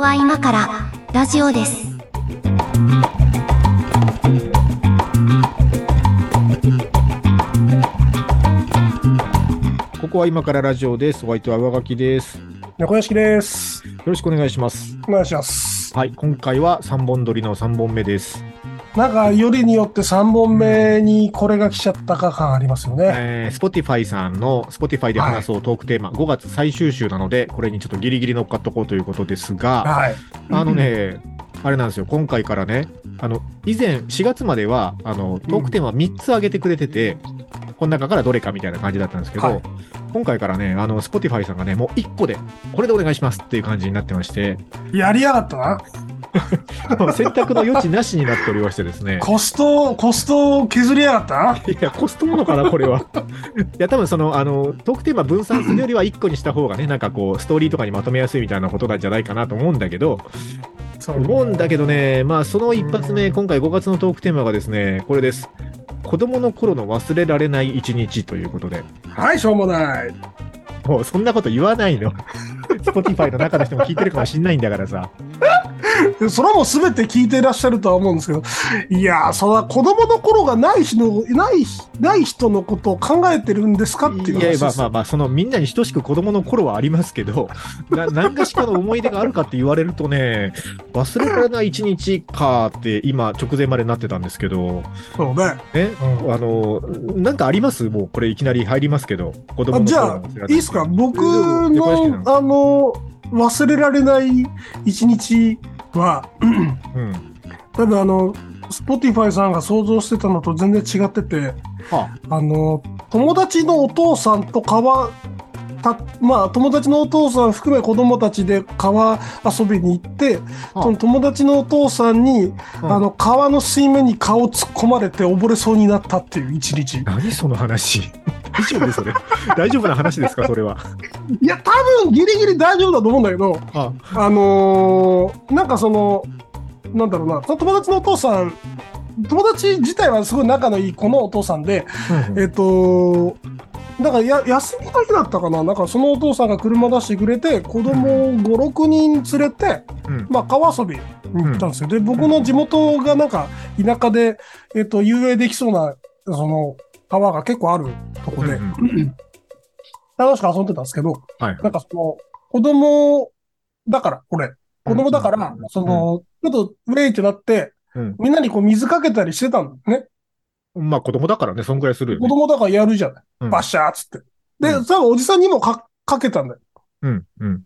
報は今からラジオです。ここは今からラジオです。お相手は上書きです。よ猫屋敷です。ろしくお願いします。お願いします。はい、今回は3本撮りの3本目です。なんか、よりによって3本目にこれが来ちゃったか感ありますよね。えー、Spotify さんの Spotify で話そうトークテーマ、5月最終週なので、これにちょっとギリギリ乗っかっとこうということですが、はい。あのね、あれなんですよ、今回からね、あの、以前4月までは、あの、トークテーマ3つ挙げてくれてて、この中からどれかみたいな感じだったんですけど、はい今回からね、あの、Spotify さんがね、もう1個で、これでお願いしますっていう感じになってまして、やりやがったな。選択の余地なしになっておりましてですね。コスト、コストを削りやがった？ないや、コストものかな、これは。いや、多分その、あの、トークテーマ分散するよりは1個にした方がね、なんかこう、ストーリーとかにまとめやすいみたいなことなんじゃないかなと思うんだけど、そ思うんだけどね、まあ、その一発目、今回5月のトークテーマがですね、これです。子供の頃の忘れられない一日ということで、はい、しょうもない。もうそんなこと言わないの。Spotify の中の人も聞いてるかもしんないんだからさ。それはもう全て聞いていらっしゃるとは思うんですけど、いやー、それは子供の頃がない人の、ない、ない人のことを考えてるんですかっていういや。まあまあまあ、そのみんなに等しく子供の頃はありますけど、な何かしかの思い出があるかって言われるとね、忘れられない一日かって今直前までなってたんですけど、そうね。ね、うん。あの、なんかあります？もうこれいきなり入りますけど、子供のあじゃあいいいですか？僕の、あの、忘れられない一日は、うん。多分あの、Spotify さんが想像してたのと全然違ってて、はあの、友達のお父さんと川、たまあ、友達のお父さん含め子供たちで川遊びに行って、あその友達のお父さんに、うんあの、川の水面に顔突っ込まれて溺れそうになったっていう一日。何その話大丈夫それ？大丈夫な話ですか？それは。いや、多分ギリギリ大丈夫だと思うんだけど、あ。あのーなんかその、なんだろうな、その友達のお父さん、友達自体はすごい仲のいい子のお父さんで、えっと、なんかや休みの日だったかな、なんかそのお父さんが車出してくれて、子供を5、6人連れて、うん。まあ川遊びに行ったんですよ。で、僕の地元がなんか田舎で、えっと、遊泳できそうな、その、川が結構あるとこで、うん楽しく遊んでたんですけど、はい。なんかその、子供だから、これ、子供だから、その、ちょっとウェイってなって、うんみんなにこう水かけたりしてたんだよね。まあ子供だからね、そんぐらいするよ子ね。供だからやるじゃない。うんバッシャーっつって。で、うん多分おじさんにもかかけたんだよ。うん、うん。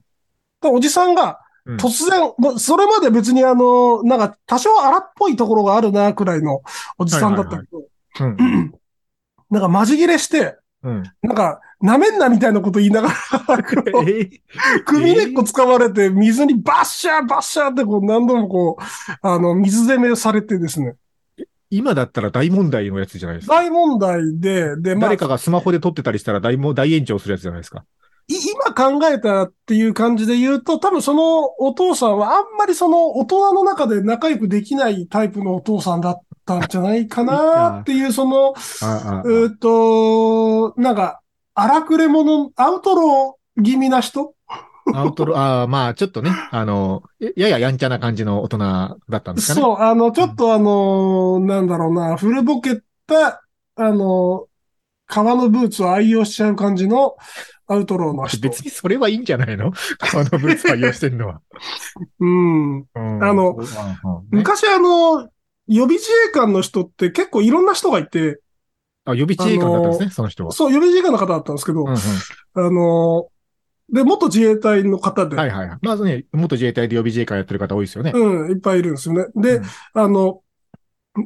でおじさんがうん突然、もうそれまで別にあの、なんか多少荒っぽいところがあるな、くらいのおじさんだったけど、うん。なんかマジ切れして、うん。なんか、舐めんなみたいなこと言いながら、首根っこ掴まれて、水にバッシャーバッシャーってこう何度もこう、あの、水攻めされてですね。今だったら大問題のやつじゃないですか。大問題で、で、まあ、誰かがスマホで撮ってたりしたら大も大炎上するやつじゃないですか。い今考えたっていう感じで言うと、多分そのお父さんはあんまりその大人の中で仲良くできないタイプのお父さんだったんじゃないかなっていう、その、うーっと、なんか、荒くれ者、アウトロー気味な人？アウトロ、ああ、まあ、ちょっとね、あの、やややんちゃな感じの大人だったんですかね。そう、あの、ちょっとあの、なんだろうな、古ぼけた、あの、革のブーツを愛用しちゃう感じのアウトローの人。別にそれはいいんじゃないの？革のブーツ愛用してるのは。うん。うんあのうんうんね昔あの、予備自衛官の人って結構いろんな人がいて、あ、予備自衛官だったんですね、その人は。そう、予備自衛官の方だったんですけど、うんうんあの、で、元自衛隊の方で、はいはいはい。まずね、元自衛隊で予備自衛官やってる方多いですよね。うん、いっぱいいるんですよね。で、うんあの、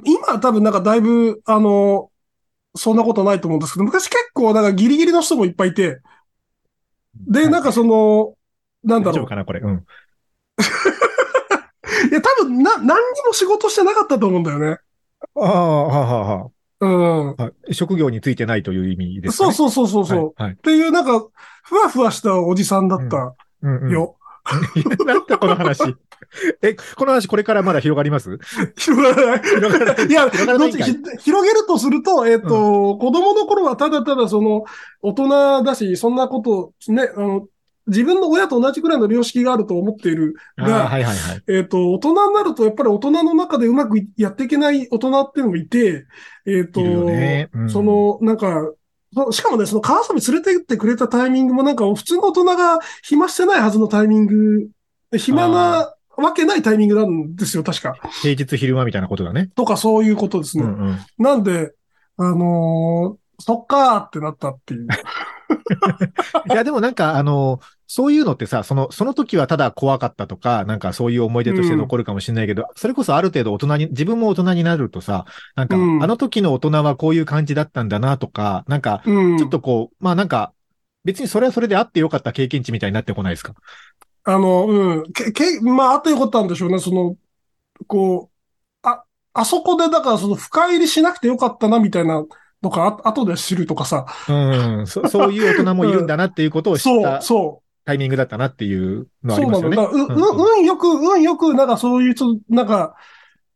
今多分なんかだいぶ、あの、そんなことないと思うんですけど、昔結構なんかギリギリの人もいっぱいいて、で、なんかその、なんだろう。大丈夫かな、これ。うん。いや、多分な、何にも仕事してなかったと思うんだよね。ああ、はあはあはうん。職業についてないという意味ですかね。そうそうそうそうそう。はい。はいっていう、なんか、ふわふわしたおじさんだったうんうん。よ。いや なんだこの話。え、この話これからまだ広がります？広がらない。広がらない。いや、広げるとすると、えっ、と、子供の頃はただただその、大人だし、そんなこと、ね、あの、自分の親と同じくらいの良識があると思っているが、はいはいはい。えっ、と、大人になると、やっぱり大人の中でうまくやっていけない大人っていうのもいて、えっ、と、いるよねうんその、なんか、そしかもね、その川遊び連れて行ってくれたタイミングもなんか、普通の大人が暇してないはずのタイミング、暇なわけないタイミングなんですよ、確か。平日昼間みたいなことだね。とか、そういうことですね。うんうん。なんで、あのーそっかーってなったっていう。いや、でもなんか、あの、そういうのってさ、その、その時はただ怖かったとか、なんかそういう思い出として残るかもしれないけど、それこそある程度大人に、自分も大人になるとさ、なんか、うんあの時の大人はこういう感じだったんだなとか、なんか、うん。ちょっとこう、まあなんか、別にそれはそれであってよかった経験値みたいになってこないですか？あの、うん。け、け、まあ、あってよかったんでしょうね。その、こう、あ、あそこで、だからその深入りしなくてよかったな、みたいなのか、あ後で知るとかさ。うん、そ そういう大人もいるんだなっていうことを知っそう、たそタイミングだったなっていうう。のはあそうなんだ。りますよね。だからう、う、運よく、運よく、なんかそういう、ちょっと、なんか、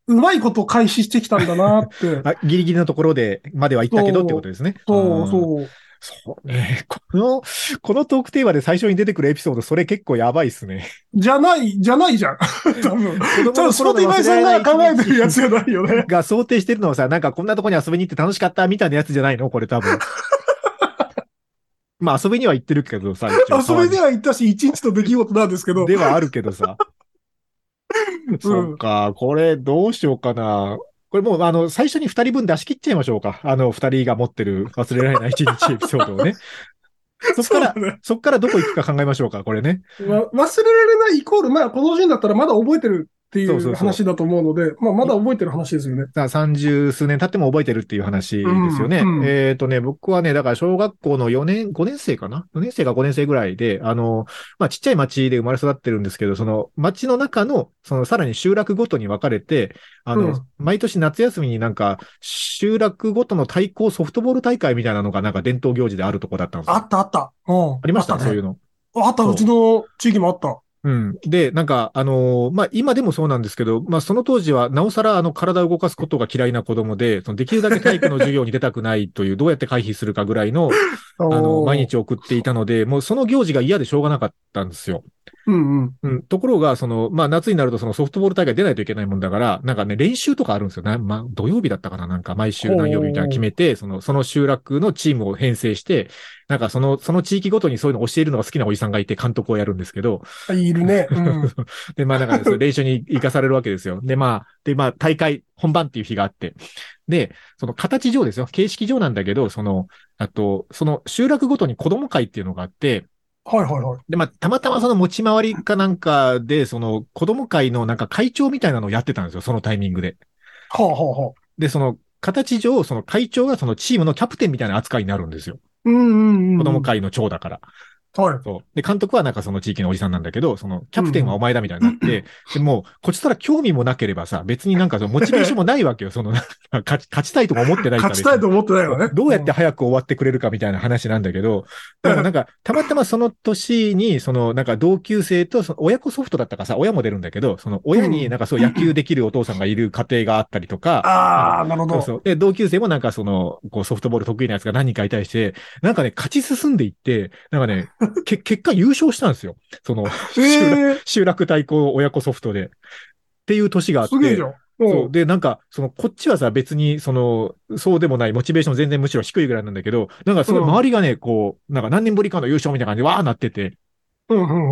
うまいこと開始してきたんだなって。あギリギリのところで、までは行ったけどってことですね。そう、んそう。そうね。この、このトークテーマで最初に出てくるエピソード、それ結構やばいっすね。じゃない、じゃないじゃん。多分。子多分、スポティファイさんが考えてるやつじゃないよね。が想定してるのはさ、なんかこんなとこに遊びに行って楽しかったみたいなやつじゃないの？これ多分。まあ遊びには行ってるけどさ、遊びでは行ったし、一日の出来事なんですけど。ではあるけどさ。そっか、これどうしようかな。これもう、あの、最初に二人分出し切っちゃいましょうか。あの、二人が持ってる忘れられない一日エピソードをね。そっから、そねそっからどこ行くか考えましょうか、これね。ま忘れられないイコール、まあ、このシーンだったらまだ覚えてるっていそう話だと思うので、まあ、まだ覚えてる話ですよね。さあ、三十数年経っても覚えてるっていう話ですよね。うんうんえっ、とね、僕はね、だから小学校の4年、5年生かな ?4 年生か5年生ぐらいで、あの、まあ、ちっちゃい町で生まれ育ってるんですけど、その町の中の、そのさらに集落ごとに分かれて、あの、うん毎年夏休みになんか、集落ごとの対抗ソフトボール大会みたいなのがなんか伝統行事であるとこだったんですよ。あったあった。うん。ありましたあねそういうの。あった、うちの地域もあった。うん。で、なんか、あのーまあ、今でもそうなんですけど、まあ、その当時は、なおさら、あの、体を動かすことが嫌いな子供で、そのできるだけ体育の授業に出たくないという、どうやって回避するかぐらいの、あの、毎日送っていたので、もうその行事が嫌でしょうがなかったんですよ。うんうん。うん。ところが、その、まあ、夏になるとそのソフトボール大会出ないといけないもんだから、なんかね、練習とかあるんですよ。な、まあ、土曜日だったかななんか、毎週何曜日みたいなの決めて、その、その集落のチームを編成して、なんかその、その地域ごとにそういうのを教えるのが好きなおじさんがいて監督をやるんですけど、あいるね。うん。で、まあ、なんか、そう 練習に行かされるわけですよ。で、まあ、で、まあ、大会、本番っていう日があって。で、その形上ですよ。形式上なんだけど、その、あと、その集落ごとに子供会っていうのがあって、はいはいはい。で、まあ、たまたまその持ち回りかなんかで、その子供会のなんか会長みたいなのをやってたんですよ。そのタイミングで。はあはあはあ。で、その、形上、その会長がそのチームのキャプテンみたいな扱いになるんですよ。うんうんうん。子供会の長だから。はい。そう。で、監督はなんかその地域のおじさんなんだけど、その、キャプテンはお前だみたいになって、でもう、こっちとら興味もなければさ、別になんかそのモチベーションもないわけよ。その、勝ち、勝ちたいとか思ってないから。勝ちたいと思ってないよね。どうやって早く終わってくれるかみたいな話なんだけど、だからなんか、たまたまその年に、その、なんか同級生と、その親子ソフトだったかさ、親も出るんだけど、その親になんかそう野球できるお父さんがいる家庭があったりとか、ああ、なるほど。そうそう。で、同級生もなんかその、こうソフトボール得意なやつが何人かいたりして、なんかね、勝ち進んでいって、なんかね、け、結果優勝したんですよ。その、集落ええ集落対抗親子ソフトで。っていう年があって。すげえじゃん。そう。で、なんか、その、こっちはさ、別に、その、そうでもない、モチベーション全然むしろ低いぐらいなんだけど、なんかすごいうん周りがね、こう、なんか何年ぶりかの優勝みたいな感じでわーなってて。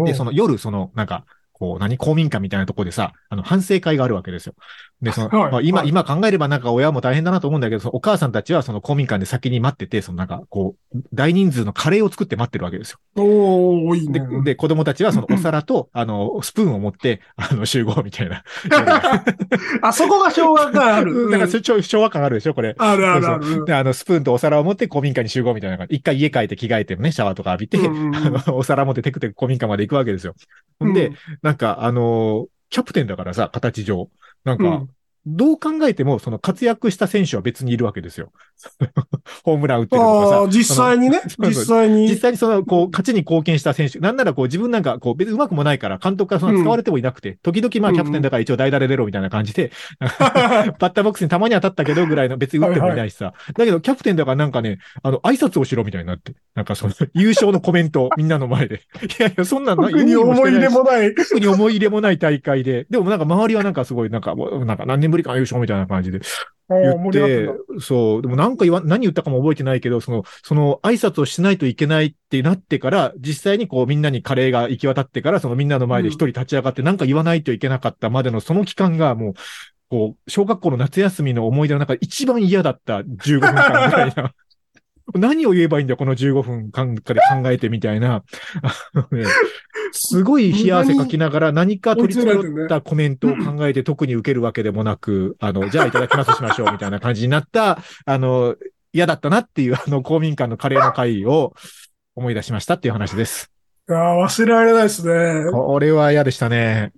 で、その夜、その、なんか、こう、何、公民館みたいなところでさ、あの、反省会があるわけですよ。で、その、はいまあ、今、はい今考えればなんか親も大変だなと思うんだけど、そのお母さんたちはその公民館で先に待ってて、そのなんか、こう、大人数のカレーを作って待ってるわけですよ。おー、いいでね。、で、子供たちはそのお皿と、あの、スプーンを持って、あの、集合みたいな。あそこが昭和感ある。だから、昭和感あるでしょ、これ。あるあるあそうる。で、あの、スプーンとお皿を持って古民家に集合みたいな感じ。一回家帰って着替えてね、シャワーとか浴びて、うんうんうん あの、お皿持ってテクテク古民家まで行くわけですよ。ほんで、なんか、あの、キャプテンだからさ、形上。なんか、どう考えても、その活躍した選手は別にいるわけですよ。ホームラン打ってるとかさ。実際にね。実際に。実際にその、こう、勝ちに貢献した選手、なんならこう、自分なんか、こう、別に上手くもないから、監督からその使われてもいなくて、時々まあ、キャプテンだから一応代打で出ろみたいな感じで、バッターボックスにたまには立ったけど、ぐらいの別に打ってもいないしさ。だけど、キャプテンだからなんかね、あの、挨拶をしろみたいになって、なんかその、優勝のコメント、みんなの前で。いやいや、そんなんな特に思い入れもない。特に思い入れもない大会で、でもなんか周りはなんかすごい、なんかもう、なんか何年ぶりかの優勝みたいな感じで言ってそう、でもなんか言わ、何言ったかも覚えてないけど、その、その挨拶をしないといけないってなってから、実際にこうみんなにカレーが行き渡ってから、そのみんなの前で一人立ち上がってなんか言わないといけなかったまでのその期間がもう、こう、小学校の夏休みの思い出の中で一番嫌だった15分間ぐらいな。何を言えばいいんだ、この15分間で考えてみたいな。あのねすごい冷や汗かきながら何か取り繕ったコメントを考えて特に受けるわけでもなく、あの、じゃあいただきますしましょうみたいな感じになった、あの、嫌だったなっていう、あの、公民館のカレーの会を思い出しましたっていう話です。いやー忘れられないですね。これは嫌でしたね。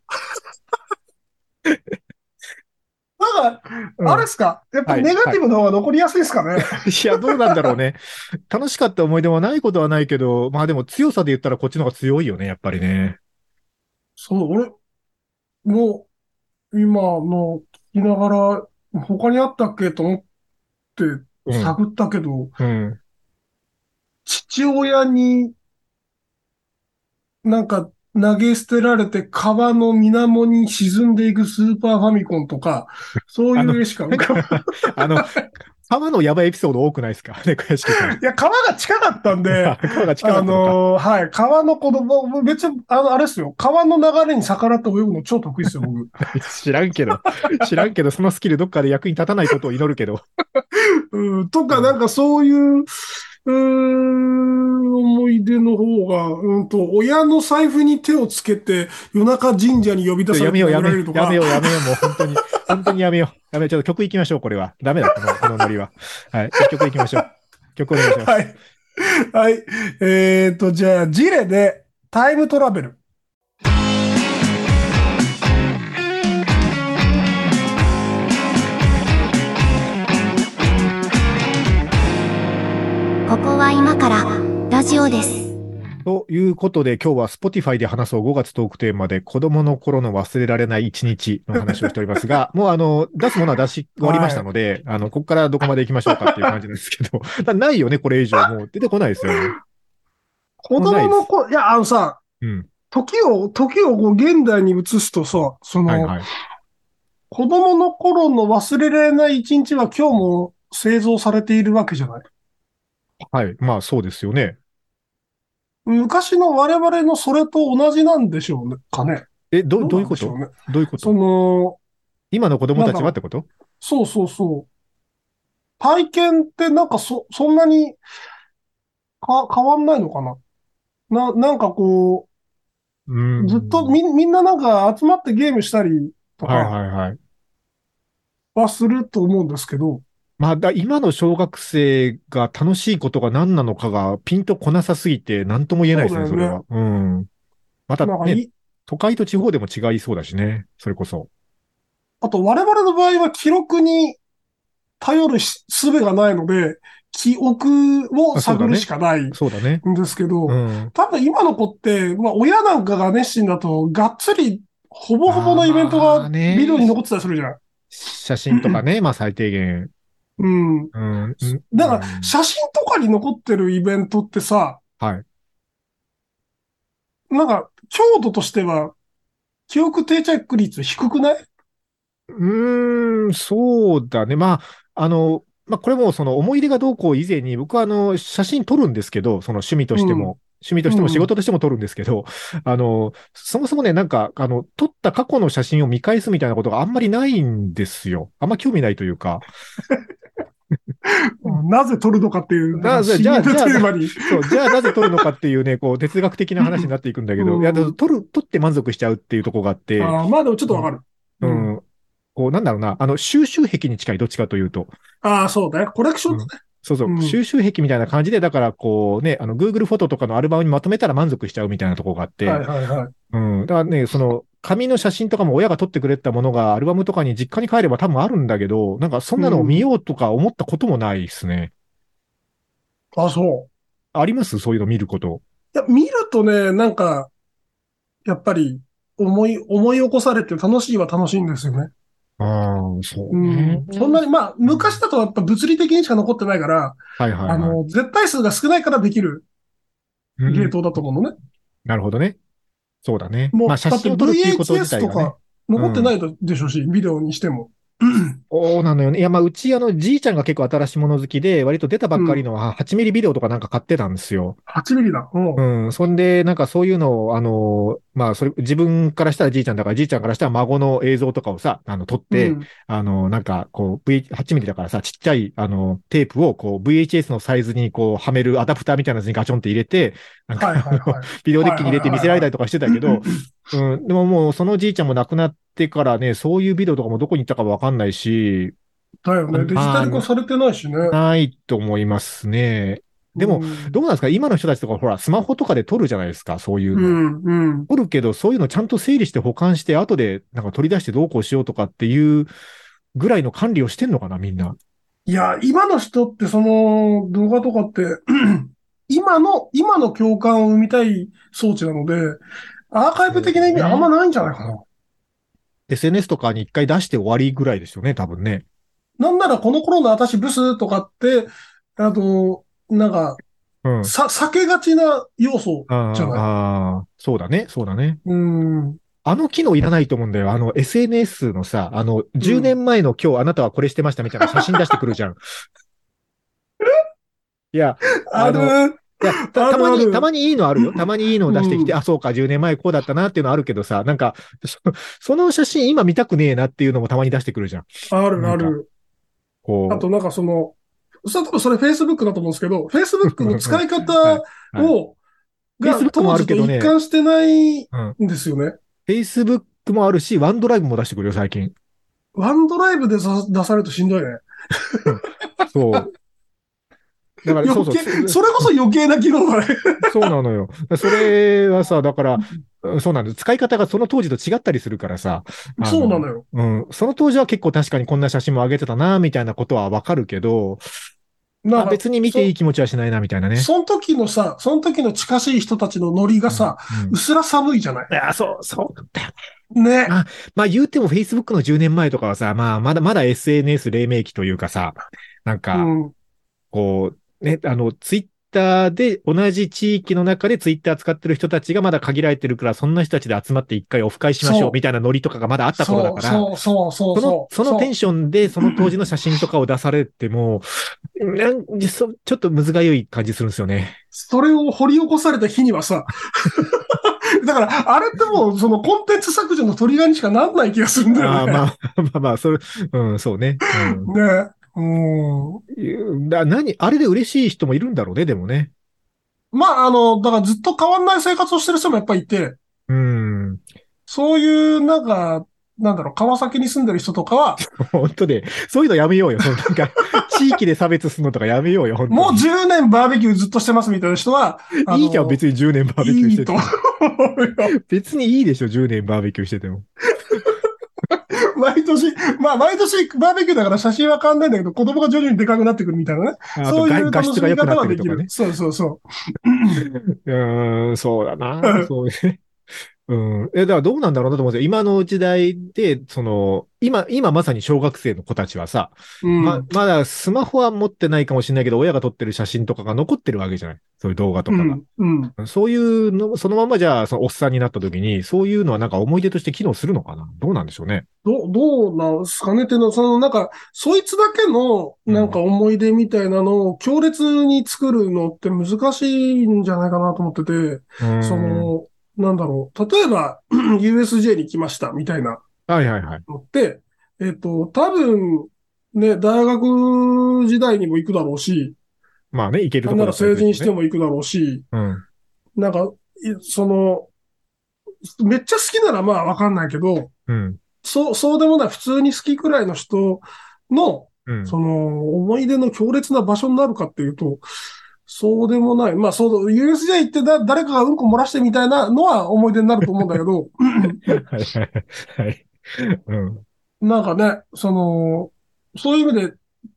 なんか、うんあれですか？やっぱはいネガティブの方が残りやすいですかね、いや、どうなんだろうね。楽しかった思い出はないことはないけど、まあでも強さで言ったらこっちの方が強いよね、やっぱりね。そう、俺、もう、今の聞きながら、他にあったっけと思ってうん。探ったけど、うん。父親に、なんか投げ捨てられて川の水面に沈んでいくスーパーファミコンとか、そういう絵しか浮かばない。あの、川のやばいエピソード多くないですか？いや、川が近かったんで、川が近かったあのか。のーはい、川の子供、別に、あの、あれですよ、川の流れに逆らって泳ぐの超得意ですよ、僕。知らんけど、知らんけど、そのスキルどっかで役に立たないことを祈るけど。うん、とか、なんかそういう、うーん、思い出の方が、うんと、親の財布に手をつけて、夜中神社に呼び出されてやめよう、やめよう、やめよう、やめよう、もう本当に、本当にやめよう。やめよう、ちょっと曲行きましょう、これは。ダメだ、この、このノリは。はい、曲行きましょう。曲お願いします。はい。はい。えっ、と、じゃあ、ジレでタイムトラベル。ここは今からラジオです。ということで、今日は Spotify で話そう5月トークテーマで子供の頃の忘れられない一日の話をしておりますが、もうあの、出すものは出し終わりましたので、あの、ここからどこまで行きましょうかっていう感じですけど、だ ないよね、これ以上。もう出てこないですよね。子供の子、いや、あのさ、うん。時を、時をこう現代に移すとさ、その、はいはい。子供の頃の忘れられない一日は今日も製造されているわけじゃない。はい。まあそうですよね。昔の我々のそれと同じなんでしょうね、かね。え、ど、どういうこと？どういうこと？の、今の子供たちはってこと？そうそうそう。体験ってなんかそ、そんなにか変わんないのかな？な、なんかこうんう、ずっとみ、みんななんか集まってゲームしたりとはいかはいはい。はすると思うんですけど、まあ、だ今の小学生が楽しいことが何なのかがピンとこなさすぎて何とも言えないですね、そそうだよれは。うん。またね、都会と地方でも違いそうだしね、それこそ。あと我々の場合は記録に頼るし術がないので、記憶を探るしかないんそうだね。ですけど、うん。多分今の子って、まあ親なんかが熱心だと、がっつり、ほぼほぼのイベントあがビデオに残ってたりするじゃん。写真とかね、まあ最低限。うん。うん。だかうんら、写真とかに残ってるイベントってさ、はい。なんか、強度としては、記憶定着率低くない？うーん、そうだね。まあ、あの、まあ、これもその思い出がどうこう以前に、僕はあの、写真撮るんですけど、その趣味としても、うん趣味としてもうん仕事としても撮るんですけど、あの、そもそもね、なんか、あの、撮った過去の写真を見返すみたいなことがあんまりないんですよ。あんま興味ないというか。なぜ撮るのかっていう、なぜじゃあじゃあじゃあなぜ撮るのかっていうね、こう、哲学的な話になっていくんだけど、うんいや、撮る、撮って満足しちゃうっていうところがあって、あーまあでもちょっとわかる。ううんん。こう、なんだろうな、あの、収集癖に近い、どっちかというと。ああ、そうだね。コレクションだね。そうそう、うん収集癖みたいな感じで、だからこうね、あの、Google フォトとかのアルバムにまとめたら満足しちゃうみたいなところがあって、はいはいはい。うん。だからね、その、紙の写真とかも親が撮ってくれたものがアルバムとかに実家に帰れば多分あるんだけど、なんかそんなのを見ようとか思ったこともないですね。あ、そう。あります？そういうの見ること。いや、見るとね、なんか、やっぱり、思い、思い起こされて楽しいは楽しいんですよね。ああ、そううねん。。そんなに、まあ、昔だとやっぱ物理的にしか残ってないから、はいはい、はい。あの、絶対数が少ないからできるうんゲートだと思うのね。なるほどね。そうだね。もう、まあ写真を撮るっていうこと自 VHS と体がねか。残ってないでしょうし、ビデオにしても。そうなのよね。いや、まあ、うち、あの、じいちゃんが結構新しいもの好きで、割と出たばっかりの8ミリビデオとかなんか買ってたんですよ。8ミリだ。うん。うん。そんで、なんかそういうのを、あの、まあ、それ、自分からしたらじいちゃんだから、じいちゃんからしたら孫の映像とかをさ、あの、撮って、うんあの、なんか、こう、V、8ミリだからさ、ちっちゃい、あの、テープを、こう、VHS のサイズに、こう、はめるアダプターみたいなやつにガチョンって入れて、なんか、はいはいはい。ビデオデッキに入れて見せられたりとかしてたけど、うん、でももう、そのじいちゃんも亡くなってからね、そういうビデオとかもどこに行ったかわかんないし、だよね。デジタル化されてないしね。ないと思いますね。でもうん、どうなんですか？今の人たちとか、ほら、スマホとかで撮るじゃないですか、そういううの。ん、うん。撮るけど、そういうのちゃんと整理して保管して、後でなんか取り出してどうこうしようとかっていうぐらいの管理をしてんのかな、みんな。いや、今の人ってその動画とかって、今の、今の共感を生みたい装置なので、アーカイブ的な意味はあんまないんじゃないかな。SNS とかに一回出して終わりぐらいですよね、多分ね。なんならこの頃の私ブスとかって、あと、なんか、うん。さ、避けがちな要素あじゃない？あー、そうだね、そうだね。うん。あの機能いらないと思うんだよ。あの SNS のさ、あの、10年前の今日あなたはこれしてましたみたいな写真出してくるじゃん。いや、ある、いや、たたまに、たまにいいのあるよ。たまにいいのを出してきて、うんあ、そうか、10年前こうだったなっていうのあるけどさ、なんか、そその写真今見たくねえなっていうのもたまに出してくるじゃん。ある、ある。こう。あとなんかその、それ多分それ Facebook だと思うんですけど、Facebook の使い方 を、が当時と一貫してないうんんですよね。Facebook もあるし、ワンドライブも出してくるよ、最近。ワンドライブでさ出されるとしんどいね。そう。だから、そう余そう計、それこそ余計な機能だね。そうなのよ。それはさ、だから、そうなんです。使い方がその当時と違ったりするからさ。あそうなのよ。うん。その当時は結構確かにこんな写真も上げてたな、みたいなことはわかるけど、なんかあ別に見ていい気持ちはしないな、みたいなね。その時のさ、その時の近しい人たちのノリがさ、うんうすら寒いじゃない？いや、そう、そうだよ。ね。あまあ言うても Facebook の10年前とかはさ、まあまだまだ SNS 黎明期というかさ、なんうか、ん。こう、ね、あの、ツイッターで同じ地域の中でツイッター使ってる人たちがまだ限られてるから、そんな人たちで集まって一回オフ会しましょうみたいなノリとかがまだあった頃だから、そうそうそうそのテンションでその当時の写真とかを出されても、なんそちょっとむずがゆい感じするんですよね。それを掘り起こされた日にはさ、だから、あれってもう、そのコンテンツ削除のトリガーにしかなんない気がするんだよね。あーまあ、まあまあ、それ、うん、そうね。うんね。うん。だ何、あれで嬉しい人もいるんだろうね、でもね。まあ、あの、だからずっと変わんない生活をしてる人もやっぱりいて、うん。そういう、なんか、なんだろう、川崎に住んでる人とかは、本当で、そういうのやめようよ。そのなんか、地域で差別するのとかやめようよ、もう10年バーベキューずっとしてますみたいな人は、いいじゃん、別に10年バーベキューしてていいと。別にいいでしょ、10年バーベキューしてても。毎年、まあ毎年バーベキューだから写真は変わんないんだけど、子供が徐々にでかくなってくるみたいなね。あそういうと画画質が良くなってるとかね。そうそうそう。うーん、そうだな。そうね。うん。え、だからどうなんだろうなと思うんですよ。今の時代で、その、今、今まさに小学生の子たちはさ、うん。ま、まだスマホは持ってないかもしれないけど、親が撮ってる写真とかが残ってるわけじゃない？そういう動画とかが。うん。うん。そういうの、そのままじゃあ、そのおっさんになった時に、そういうのはなんか思い出として機能するのかな？どうなんでしょうね。どう、どうなんすかねっていうのは、そのなんか、そいつだけの、なんか思い出みたいなのを強烈に作るのって難しいんじゃないかなと思ってて、うんそ、の、なんだろう。例えば、USJ に来ましたみたいなはいはいはい。のって、えっと、多分、ね、大学時代にも行くだろうし、まあね、いけるなんならところだったら成人しても。も行くだろうし、うん。なんか、いその、めっちゃ好きならまあわかんないけど、うん。そう、そうでもない普通に好きくらいの人の、うん。その、思い出の強烈な場所になるかっていうと、そうでもない。まあ、そう、USJ 行ってだ誰かがうんこ漏らしてみたいなのは思い出になると思うんだけど、はい。はい。はい。うん。なんかね、その、そうい。う意味で、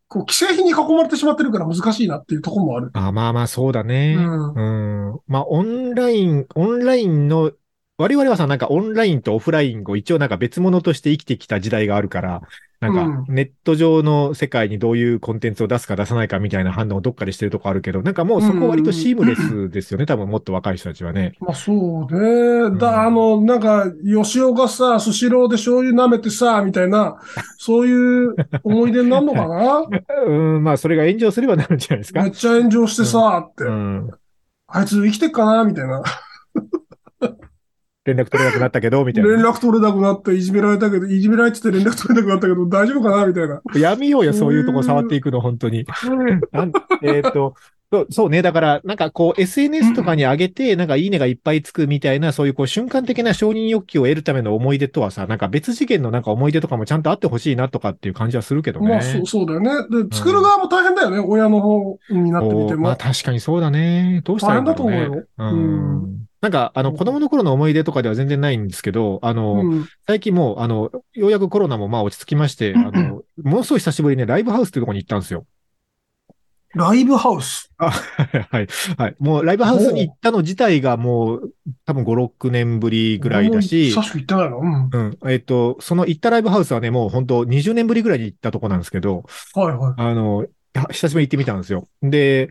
こう、既製品に囲まれてしまってるから難しい。なってい。うところもある。あまあまあ、そうだね。うんうん。まあ、オンライン、オンラインの、我々はさ、なんかオンラインとオフラインを一応なんか別物として生きてきた時代があるから、なんかネット上の世界にどういうコンテンツを出すか出さないかみたいな判断をどっかでしてるとこあるけど、なんかもうそこ割とシームレスですよね、多分もっと若い人たちはね。まあそうね。だ、あの、なんか、吉尾がさ、スシローで醤油舐めてさ、みたいな、そういう思い出になるのかな？うん、まあそれが炎上すればなるんじゃないですか。めっちゃ炎上してさ、って。うん。あいつ生きてっかな？みたいな。連絡取れなくなったけど、みたいな。連絡取れなくなって、いじめられたけど、いじめられてて連絡取れなくなったけど、大丈夫かな？みたいな。やめようよ、そういうとこ触っていくの、本当に。なんえっ、と、そうそうね。だから、なんかこう、SNS とかに上げて、なんかいいねがいっぱいつくみたいな、そういうこう、瞬間的な承認欲求を得るための思い出とはさ、なんか別次元のなんか思い出とかもちゃんとあってほしいなとかっていう感じはするけどね。まあ、そう、そうだよね。で、作る側も大変だよね。親の方になってみても。おまあ確かにそうだね。どうしたらいいんだろうね。大変だと思うようんうなんか、あの、子供の頃の思い出とかでは全然ないんですけど、あの、うん。最近もう、あの、ようやくコロナもまあ落ち着きまして、あの、ものすごい久しぶりにね、ライブハウスっていうところに行ったんですよ。ライブハウス。あ、はい、はい。はい。もうライブハウスに行ったの自体がもう、多分5、6年ぶりぐらいだし久、しく行ってないの？うん。うん。えっ、と、その行ったライブハウスはね、もう本当20年ぶりぐらいに行ったとこなんですけど、はいはい。あの、は久しぶりに行ってみたんですよ。で、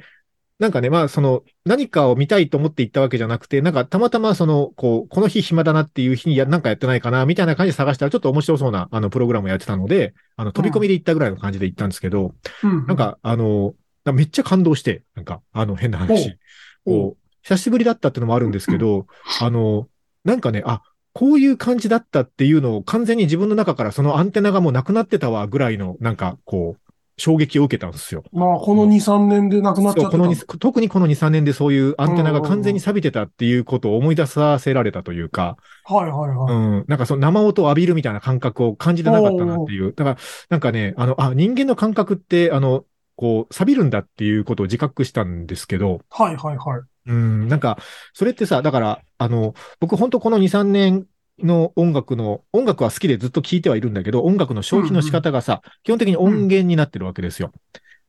なんかね、まあ、その、何かを見たいと思って行ったわけじゃなくて、なんか、たまたま、その、こう、この日暇だなっていう日にや、なんかやってないかな、みたいな感じで探したら、ちょっと面白そうな、あの、プログラムをやってたので、あの、飛び込みで行ったぐらいの感じで行ったんですけど、うん。なん、か、あの、めっちゃ感動して、なんか、あの、変な話。こう、久しぶりだったってのもあるんですけど、あの、なんかね、あ、こういう感じだったっていうのを完全に自分の中からそのアンテナがもうなくなってたわ、ぐらいの、なんか、こう、衝撃を受けたんですよ。まあ、この2、3年で亡くなっちゃってた。このに特にこの2、3年でそういうアンテナが完全に錆びてたっていうことを思い出させられたというか、はいはいはい。うん、なんかその生音を浴びるみたいな感覚を感じてなかったなっていう。だから、なんかね、あの、あ、人間の感覚って、あの、こう、錆びるんだっていうことを自覚したんですけど、はいはいはい。うん、なんか、それってさ、だから、あの、僕本当この2、3年の音楽の、音楽は好きでずっと聴いてはいるんだけど、音楽の消費の仕方がさ、基本的に音源になってるわけですよ。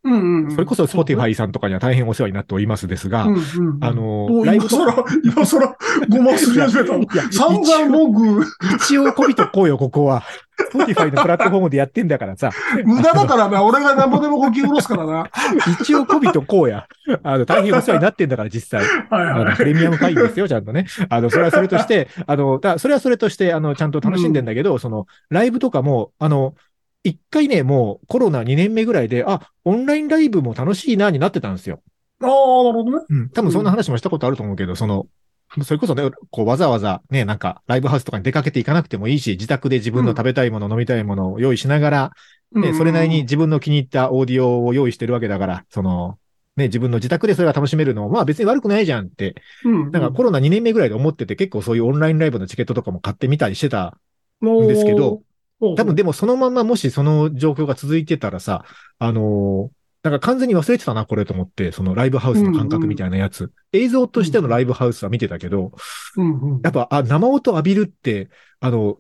うんうんうん。それこそ Spotify さんとかには大変お世話になっておりますですが、うんうんうんあのおライブと今更、今更、ごますり始めたの。いや散々文句、一応こびとこうよ、ここは。Spotify のプラットフォームでやってんだからさ、無駄だからな、俺がなんぼでも呼吸下ろすからな。一応こびとこうや。あの、大変お世話になってんだから、実際。はいあの、はい。プレミアム会員ですよ、ちゃんとね。あの、それはそれとして、あの、だそれはそれとして、あの、ちゃんと楽しんでんだけど、その、ライブとかも、あの、一回ね、もうコロナ2年目ぐらいで、あ、オンラインライブも楽しいな、になってたんですよ。ああ、なるほどね。うん。多分そんな話もしたことあると思うけど、その、それこそね、こうわざわざね、なんかライブハウスとかに出かけていかなくてもいいし、自宅で自分の食べたいもの、飲みたいものを用意しながら、ね、それなりに自分の気に入ったオーディオを用意してるわけだから、その、ね、自分の自宅でそれが楽しめるのも、まあ別に悪くないじゃんって、うん、なんかコロナ2年目ぐらいで思ってて結構そういうオンラインライブのチケットとかも買ってみたりしてたんですけど、多分でもそのままもしその状況が続いてたらさ、あのーなんか完全に忘れてたな、これと思って、そのライブハウスの感覚みたいなやつ。映像としてのライブハウスは見てたけど、うんうん、やっぱ、あ、生音浴びるって、あの、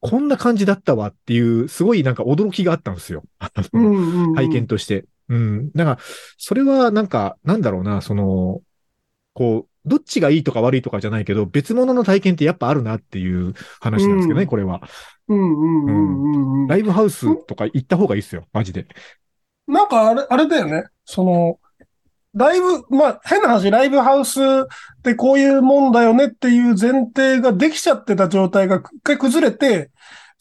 こんな感じだったわっていう、すごいなんか驚きがあったんですよ。体験として。うん。なんか、それはなんか、なんだろうな、その、こう、どっちがいいとか悪いとかじゃないけど、別物の体験ってやっぱあるなっていう話なんですけどね、うんこれは。うんうんうんうんうん。ライブハウスとか行った方がいいっすよ、マジで。なんかあれ、あれだよね。その、ライブ、まあ、変な話、ライブハウスってこういうもんだよねっていう前提ができちゃってた状態が一回崩れて、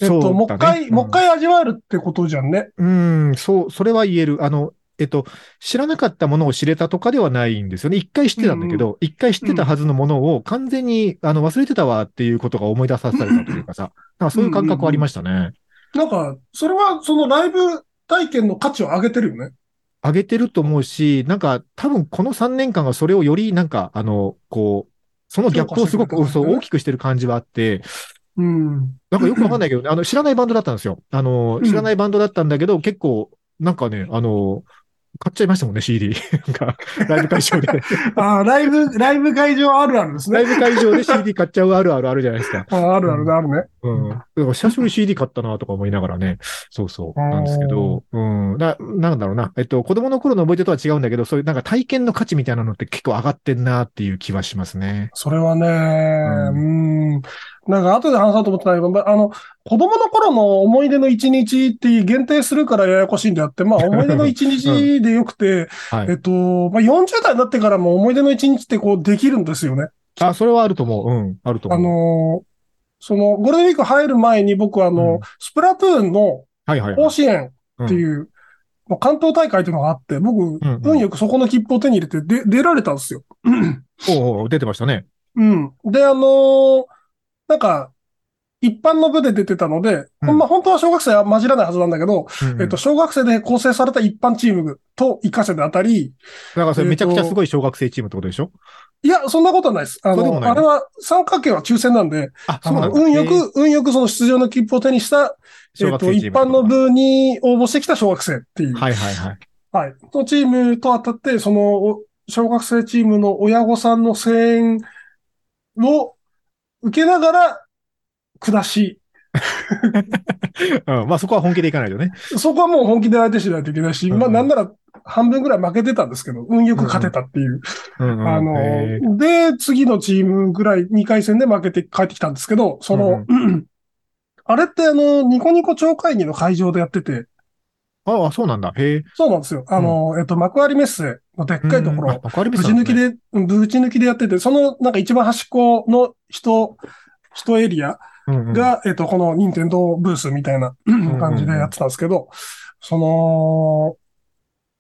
えっと、ねもう一回、うんもう一回味わえるってことじゃんね。うん、そう、それは言える。あの、えっと、知らなかったものを知れたとかではないんですよね。一回知ってたんだけど、一、回知ってたはずのものを完全に、あの、忘れてたわっていうことが思い出させたというかさ、なんかそういう感覚はありましたね。なんか、それはそのライブ体験の価値を上げてるよね。上げてると思うし、なんか多分この3年間がそれをよりなんか、あの、こう、そのギャップをすごく、そう大きくしてる感じはあって、うん。なんかよくわかんないけどね、あの、知らないバンドだったんですよ。あの、知らないバンドだったんだけど、結構、なんかね、あの、買っちゃいましたもんね、CD。なんか、ライブ会場で。ああ、ライブ、ライブ会場あるあるですね。ライブ会場で CD 買っちゃうあるあるあるじゃないですか。ああるあるね、あるね。うん。だから久しぶりに CD 買ったなとか思いながらね。そうそう。なんですけど、うん。な、なんだろうな。えっと、子供の頃の思い出とは違うんだけど、そういうなんか体験の価値みたいなのって結構上がってんなっていう気はしますね。それはね、ううん。なんか後で話そうと思ってたけど、まあの、子供の頃の思い出の一日って限定するからややこしいんであって、まあ思い出の一日 でよくて、はいえっ。と、まあ40代になってからも思い出の一日ってこうできるんですよね。あ、それはあると思う。うん。あるとあ思う。の、そのゴールデンウィーク入る前に僕はあの、うんスプラトゥーンの。甲子園っていう、まあ関東大会っていうのがあって、僕、うん運よくそこの切符を手に入れてで出られたんですよ。おうおう出てましたね。うん。で、あのーなんか、一般の部で出てたので、うんまあ本当は小学生は混じらないはずなんだけど、うんうんえっと、小学生で構成された一般チームと一箇所で当たり、だからそれめちゃくちゃすごい小学生チームってことでしょ？いや、そんなことはないです。あの、あれは参加権は抽選なんで、そうなんだ。運よく、運よくその出場の切符を手にした、えっと、一般の部に応募してきた小学生っていう、はいはいはい。はい。のチームと当たって、その、お小学生チームの親御さんの声援を受けながら、下し、うん。まあそこは本気でいかないとね。そこはもう本気で相手しないといけないし、うんまあなんなら半分ぐらい負けてたんですけど、運よく勝てたっていう。うんうん。あので、次のチームぐらい2回戦で負けて帰ってきたんですけど、その、あれってあの、ニコニコ超会議の会場でやってて、ああ、そうなんだ。へえ。そうなんですよ。あの、えっと、幕張メッセのでっかいところ、うんあわかりまぶち抜きで、うんぶち抜きでやってて、そのなんか一番端っこの人、人エリアが、が、えっと、この任天堂ブースみたいな感じでやってたんですけど、その、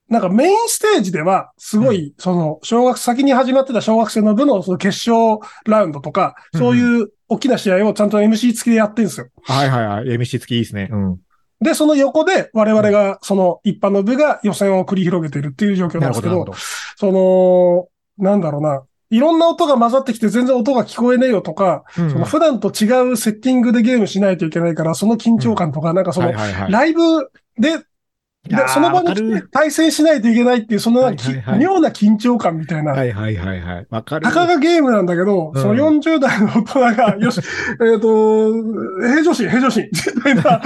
なんかメインステージでは、すごい、その、小学、先に始まってた小学生の部のその決勝ラウンドとか、そういう大きな試合をちゃんと MC 付きでやってるんですよ。はいはいはい。MC 付きいいですね。うん。で、その横で我々が、その一般の部が予選を繰り広げているっていう状況なですけど。その、なんだろうな、いろんな音が混ざってきて全然音が聞こえねえよとか、うんその普段と違うセッティングでゲームしないといけないから、その緊張感とか、なんかその。ライブで、でその場に来て対戦しないといけないっていう、そのはいはいはい妙な緊張感みたいな。はいはいはいはい。わかる。たかがゲームなんだけど、うんその40代の大人が、よし、えっと、平常心、平常心、みたいな。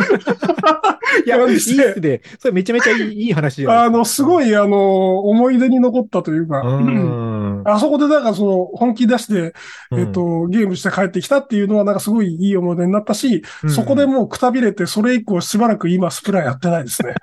いや、いいっすね。それめちゃめちゃいいいい話あの、すごい。い、あの、思い出に残ったというか、うん。あそこでなんかその、本気出して、うんえっ、と、ゲームして帰ってきたっていうのはなんかすごいいい思い出になったし、うんそこでもうくたびれて、それ以降しばらく今スプラやってないですね。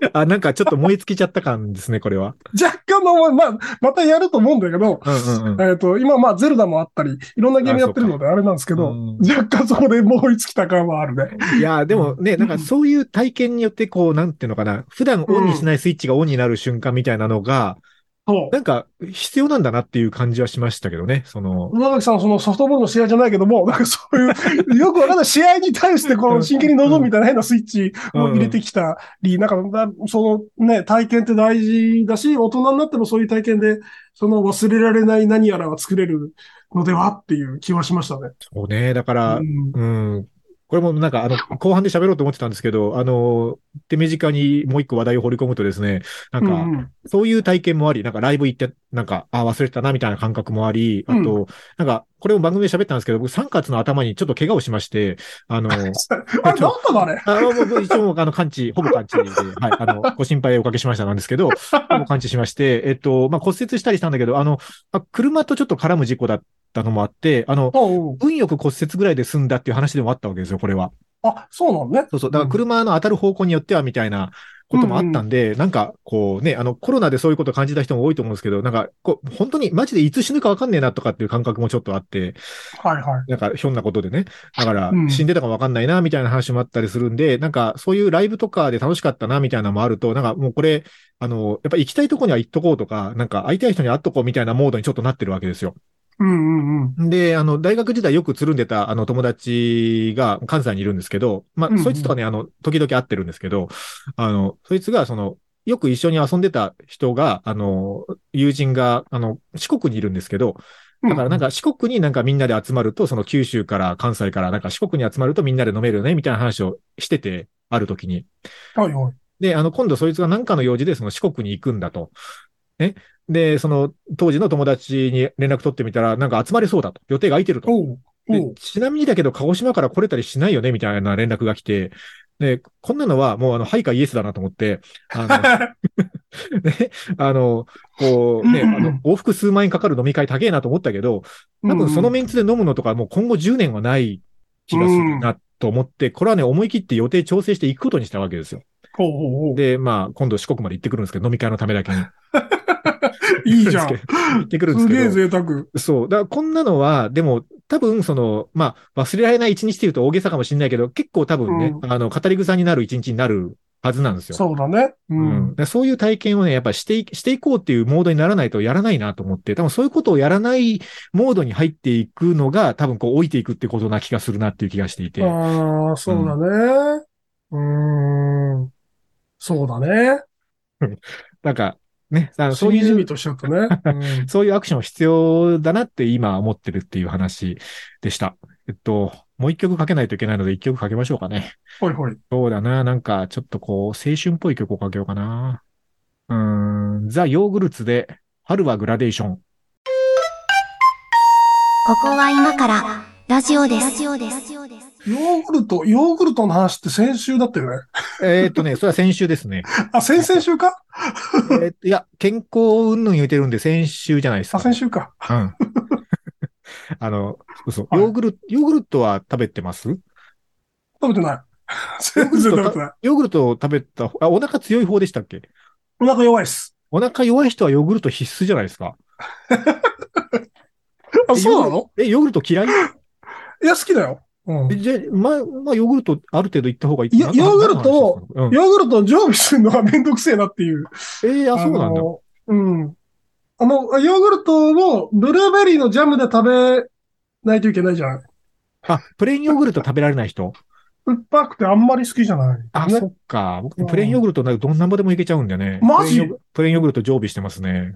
あ、なんかちょっと燃え尽きちゃった感ですね、これは。若干のまあ、またやると思うんだけど、うんうんうん。えっ、と、今まあゼルダもあったり、いろんなゲームやってるのであれなんですけど、うん若干そこで燃え尽きた感はあるね。いや、でもね、なんかそういう体験によって、こう、なんていうのかな、普段オンにしないスイッチがオンになる瞬間みたいなのが、そう。なんか必要なんだなっていう感じはしましたけどね、その、上垣さん、そのソフトボールの試合じゃないけども、なんかそういう、よくわかんない試合に対してこの真剣に臨むみたいな変なスイッチを入れてきたり、なんかな、そのね、体験って大事だし、大人になってもそういう体験で、その忘れられない何やらは作れるのではっていう気はしましたね。そうね、だから、うんうん。これもなんか、あの、後半で喋ろうと思ってたんですけど、あの、手短にもう一個話題を掘り込むとですね、なんか、うんうん。そういう体験もあり、なんかライブ行って、なんか、あ、忘れてたな、みたいな感覚もあり、あと、なんか、これも番組で喋ったんですけど、僕3月の頭にちょっと怪我をしまして、あの、あれ、なんだかねあの、もう一応、あの、完治、ほぼ完治で、はい、あの、ご心配おかけしましたなんですけど、ほぼ完治しまして、えっと、まあ、骨折したりしたんだけど、あの、あ車とちょっと絡む事故だったのもあって、あの、運よく骨折ぐらいで済んだっていう話でもあったわけですよ、これは。あ、そうなのね。そうそう。だから車の当たる方向によってはみたいなこともあったんで、なんかこうね、あのコロナでそういうこと感じた人も多いと思うんですけど、なんかこう、本当にマジでいつ死ぬかわかんねえなとかっていう感覚もちょっとあって、はいはい。なんかひょんなことでね。だからうん死んでたかわかんないなみたいな話もあったりするんで、なんかそういうライブとかで楽しかったなみたいなのもあると、なんかもうこれ、あの、やっぱ行きたいとこには行っとこうとか、なんか会いたい人に会っとこうみたいなモードにちょっとなってるわけですよ。うんうんうん。で、あの、大学時代よくつるんでた、あの、友達が関西にいるんですけど、まあ、うんうんそいつとはね、あの、時々会ってるんですけど、あの、そいつが、その、よく一緒に遊んでた人が、あの、友人が、あの、四国にいるんですけど、だからなんか四国になんかみんなで集まると、その九州から関西からなんか四国に集まるとみんなで飲めるね、みたいな話をしてて、ある時に。はいはい。で、あの、今度そいつが何かの用事でその四国に行くんだと。ね。で、その当時の友達に連絡取ってみたら、なんか集まれそうだと。予定が空いてると。でうちなみにだけど、鹿児島から来れたりしないよねみたいな連絡が来て、で、こんなのはもうあの、はいかイエスだなと思って、あの、ね、あの、こうね、あの、往復数万円かかる飲み会高えなと思ったけど、多分そのメンツで飲むのとかもう今後10年はない気がするなと思って、これはね、思い切って予定調整していくことにしたわけですよ。で、まあ、今度四国まで行ってくるんですけど、飲み会のためだけに。いいじゃん。行ってくるんですすげえけど。贅沢。そう。だからこんなのは、でも、多分、その、まあ、忘れられない一日っていうと大げさかもしれないけど、結構多分ね、うあの、語り草になる一日になるはずなんですよ。そうだね。ううんん。でそういう体験をね、やっぱしてい、していこうっていうモードにならないとやらないなと思って、多分そういうことをやらないモードに入っていくのが、多分こう置いていくってことな気がするなっていう気がしていて。ああ、そうだね。うーん。そうだね。なんか、ね、あのしそういうとしちゃったね。うんそういうアクション必要だなって今思ってるっていう話でした。えっと、もう一曲かけないといけないので一曲かけましょうかね。ほいほい。そうだな。なんか、ちょっとこう、青春っぽい曲をかけようかな。うーん、ザ・ヨーグルツで、春はグラデーション。ここは今からラジオです。ラジオです。ヨーグルト、ヨーグルトの話って先週だったよね。えーっとね、それは先週ですね。あ、先々週か？えーっといや、健康云々言うてるんで先週じゃないですか。あ、先週か。うん。あの、嘘。はいヨーグルト、ヨーグルトは食べてます？食べてない。全然食べてない。ヨーグルトを食べた、あ、お腹強い方でしたっけ？お腹弱いっす。お腹弱い人はヨーグルト必須じゃないですか。あ、そうなの？え、ヨーグルト嫌い？いや、好きだよ。うんえじゃあ、まあ、まあ、ヨーグルトある程度いった方がいいいやヨーグルトを、うん、ヨーグルトを常備するのがめんどくせえなっていう。えー、あ、そうなんだ。のうん。あの、ヨーグルトをブルーベリーのジャムで食べないといけないじゃない。あ、プレーンヨーグルト食べられない人？酸っぱくてあんまり好きじゃない。あ、ねそっか。僕、プレーンヨーグルトならどんなんぼでもいけちゃうんだよね。マジ？プレーンヨーグプレーンヨーグルト常備してますね。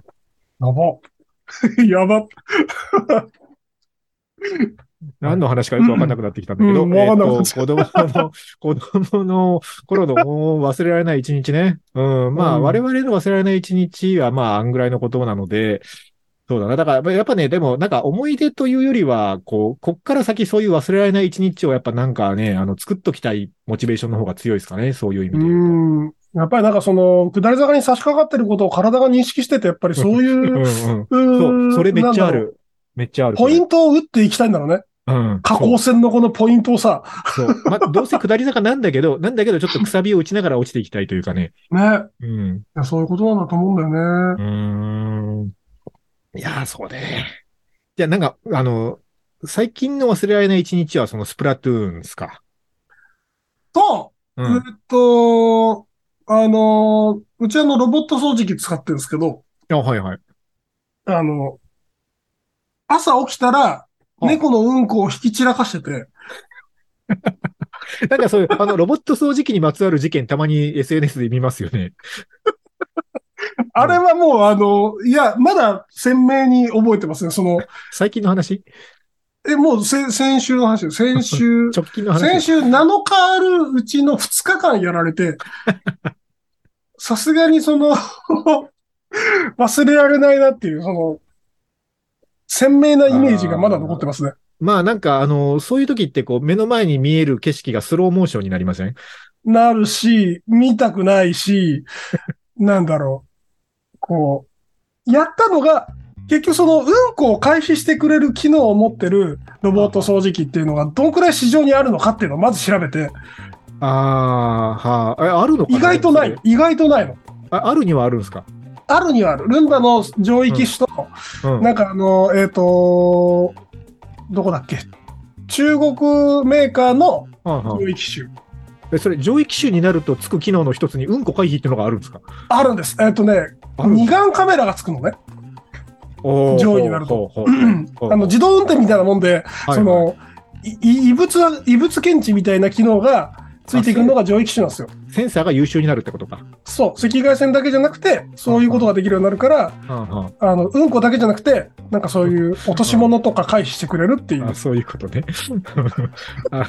やば。やば。何の話かよくわかんなくなってきたんだけど、うんえっわかんなくなっと、子供の、子供の頃のもう忘れられない一日ね。うん。まあ、うん我々の忘れられない一日は、まあ、あんぐらいのことなので、そうだな。だから、やっぱね、でも、なんか思い出というよりは、こう、こっから先そういう忘れられない一日をやっぱなんかね、あの、作っときたいモチベーションの方が強いですかね。そういう意味うで言うと。ん。やっぱりなんかその、下り坂に差し掛かってることを体が認識してて、やっぱりそういううんうん。うそう、それめっちゃある。めっちゃある。ポイントを打っていきたいんだろうね。うん。下降線のこのポイントをさ、そう。まあ、どうせ下り坂なんだけど、なんだけど、ちょっとくさびを打ちながら落ちていきたいというかね。ね。うん。いやそういうことなんだと思うんだよね。うーん。いやー、そうね。じゃあ、なんか、あの、最近の忘れられない一日はそのスプラトゥーンですか？と、うん。えっと、あの、うちあのロボット掃除機使ってるんですけど、あ、はいはい。あの、朝起きたら、猫のうんこを引き散らかしてて、なんかそういう、あの、ロボット掃除機にまつわる事件たまに SNS で見ますよね。あれはもうあの、いや、まだ鮮明に覚えてますね。その、最近の話？え、もう先先週の話。先週、直近の話先週7日あるうちの2日間やられて、さすがにその、忘れられないなっていう、その、鮮明なイメージがまだ残ってますね。まあなんか、あの、そういう時ってこう、目の前に見える景色がスローモーションになりません？なるし、見たくないし、なんだろう。こう、やったのが、結局そのうんこを開始してくれる機能を持ってるロボット掃除機っていうのがどんくらい市場にあるのかっていうのをまず調べて、ああ、はあ、え、あるのかな？意外とない。意外とないの。あ。あるにはあるんですか？あるにはある。ルンバの上位機種と、うん。なんかあの、えっ、と、どこだっけ？中国メーカーの上位機種。えそれ、上位機種になるとつく機能の一つに、うんこ回避っていうのがあるんですか？あるんです。えっ、とね、二眼カメラがつくのね。上位になるとあの、自動運転みたいなもんで、はいその、いい異物は、異物検知みたいな機能がついてくるのが上位機種なんですよ。センサーが優秀になるってことか。そう、赤外線だけじゃなくて、そういうことができるようになるから、あの、うんこだけじゃなくて、なんかそういう落とし物とか回避してくれるっていうあ、。そういうことね。あ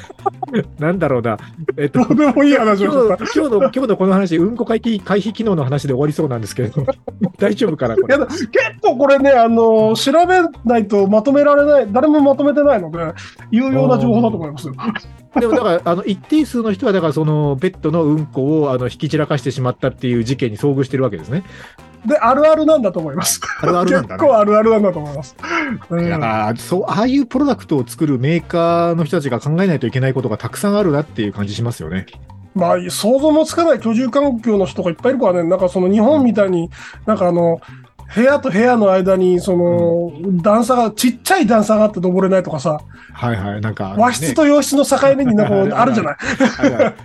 なんだろうな。えっとど、うでもいい話今を今日の、今日のこの話、うんこ回避回避機能の話で終わりそうなんですけど、大丈夫かな、これ？いやだ結構これね、あの調べないとまとめられない、誰もまとめてないので、有用な情報だと思います。でもだから、あの、一定数の人は、だからその、ペットのうんこを、あの、引き散らかしてしまったっていう事件に遭遇してるわけですね。で、あるあるなんだと思います。あるあるなんだね。結構あるあるなんだと思います。うんだから、そう、ああいうプロダクトを作るメーカーの人たちが考えないといけないことがたくさんあるなっていう感じしますよね。まあ、想像もつかない居住環境の人がいっぱいいるからね、なんかその日本みたいに、なんかあの、部屋と部屋の間に、その、段差が、ちっちゃい段差があって登れないとかさ、はいはい。なんか、和室と洋室の境目になんかあるじゃない？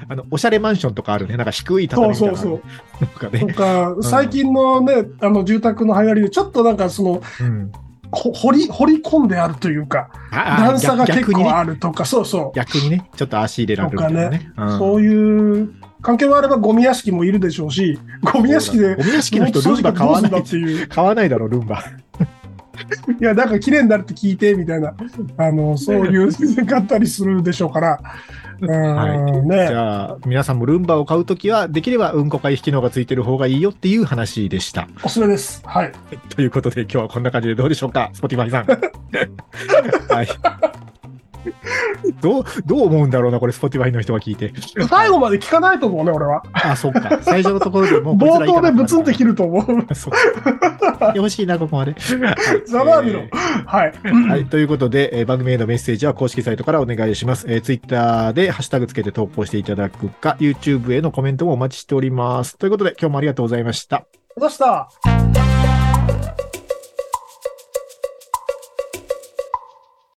あの、おしゃれマンションとかあるね。なんか低い畳みたいな。そうそうなんかね。とか、最近のね、あの、住宅の流行りで、ちょっとなんかその、うん。ほ掘り、掘り込んであるというか、段差が結構。あるとか、そうそう。逆にね。ちょっと足入れられるみたいなね。うんそういう関係があればゴミ屋敷もいるでしょうし、ゴミ屋敷でゴミ屋敷の人、ルンバ買わないっていう。買わないだろ、ルンバ。いや、なんか綺麗になるって聞いて、みたいな、あの、そういう先生があったりするでしょうから。うーん、じね。ゃあ、皆さんもルンバを買うときは、できればうんこ回避機能がついてる方がいいよっていう話でした。おすすめです。はい。ということで、今日はこんな感じでどうでしょうか、スポティファイさん。はい。どう、どう思うんだろうな、これ、スポティファイの人が聞いて。最後まで聞かないと思うね、俺は。あ、そっか。最初のところでもう冒頭でブツンって切ると思う。そっか。よろしいな、ここまで。ざまあみろえ。はい。ーはい。ということで、えー番組へのメッセージは公式サイトからお願いします。えー、ツイッターでハッシュタグつけて投稿していただくか、YouTube へのコメントもお待ちしております。ということで、今日もありがとうございました。どうした